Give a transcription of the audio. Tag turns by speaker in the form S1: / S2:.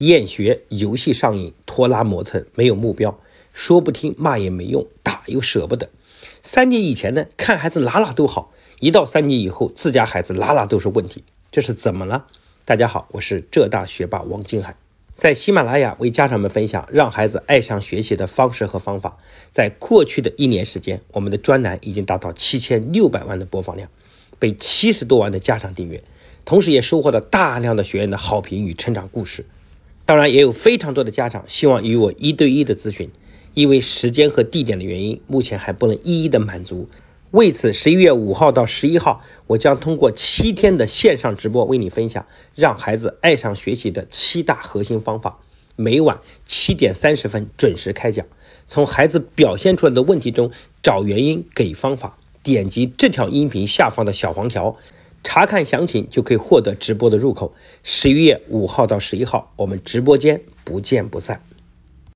S1: 厌学、游戏上瘾、拖拉磨蹭、没有目标，说不听骂也没用，打又舍不得。三年以前呢，看孩子哪哪都好，一到三年以后，自家孩子哪哪都是问题，这是怎么了？大家好，我是浙大学霸王金海，在喜马拉雅为家长们分享让孩子爱上学习的方式和方法。在过去的一年时间，我们的专栏已经达到七千六百万的播放量，被七十多万的家长订阅，同时也收获了大量的学员的好评与成长故事。当然，也有非常多的家长希望与我一对一的咨询，因为时间和地点的原因，目前还不能一一的满足。为此，十一月五号到十一号，我将通过七天的线上直播为你分享让孩子爱上学习的七大核心方法。每晚七点三十分准时开讲，从孩子表现出来的问题中找原因，给方法。点击这条音频下方的小黄条。查看详情就可以获得直播的入口。十一月五号到十一号，我们直播间不见不散。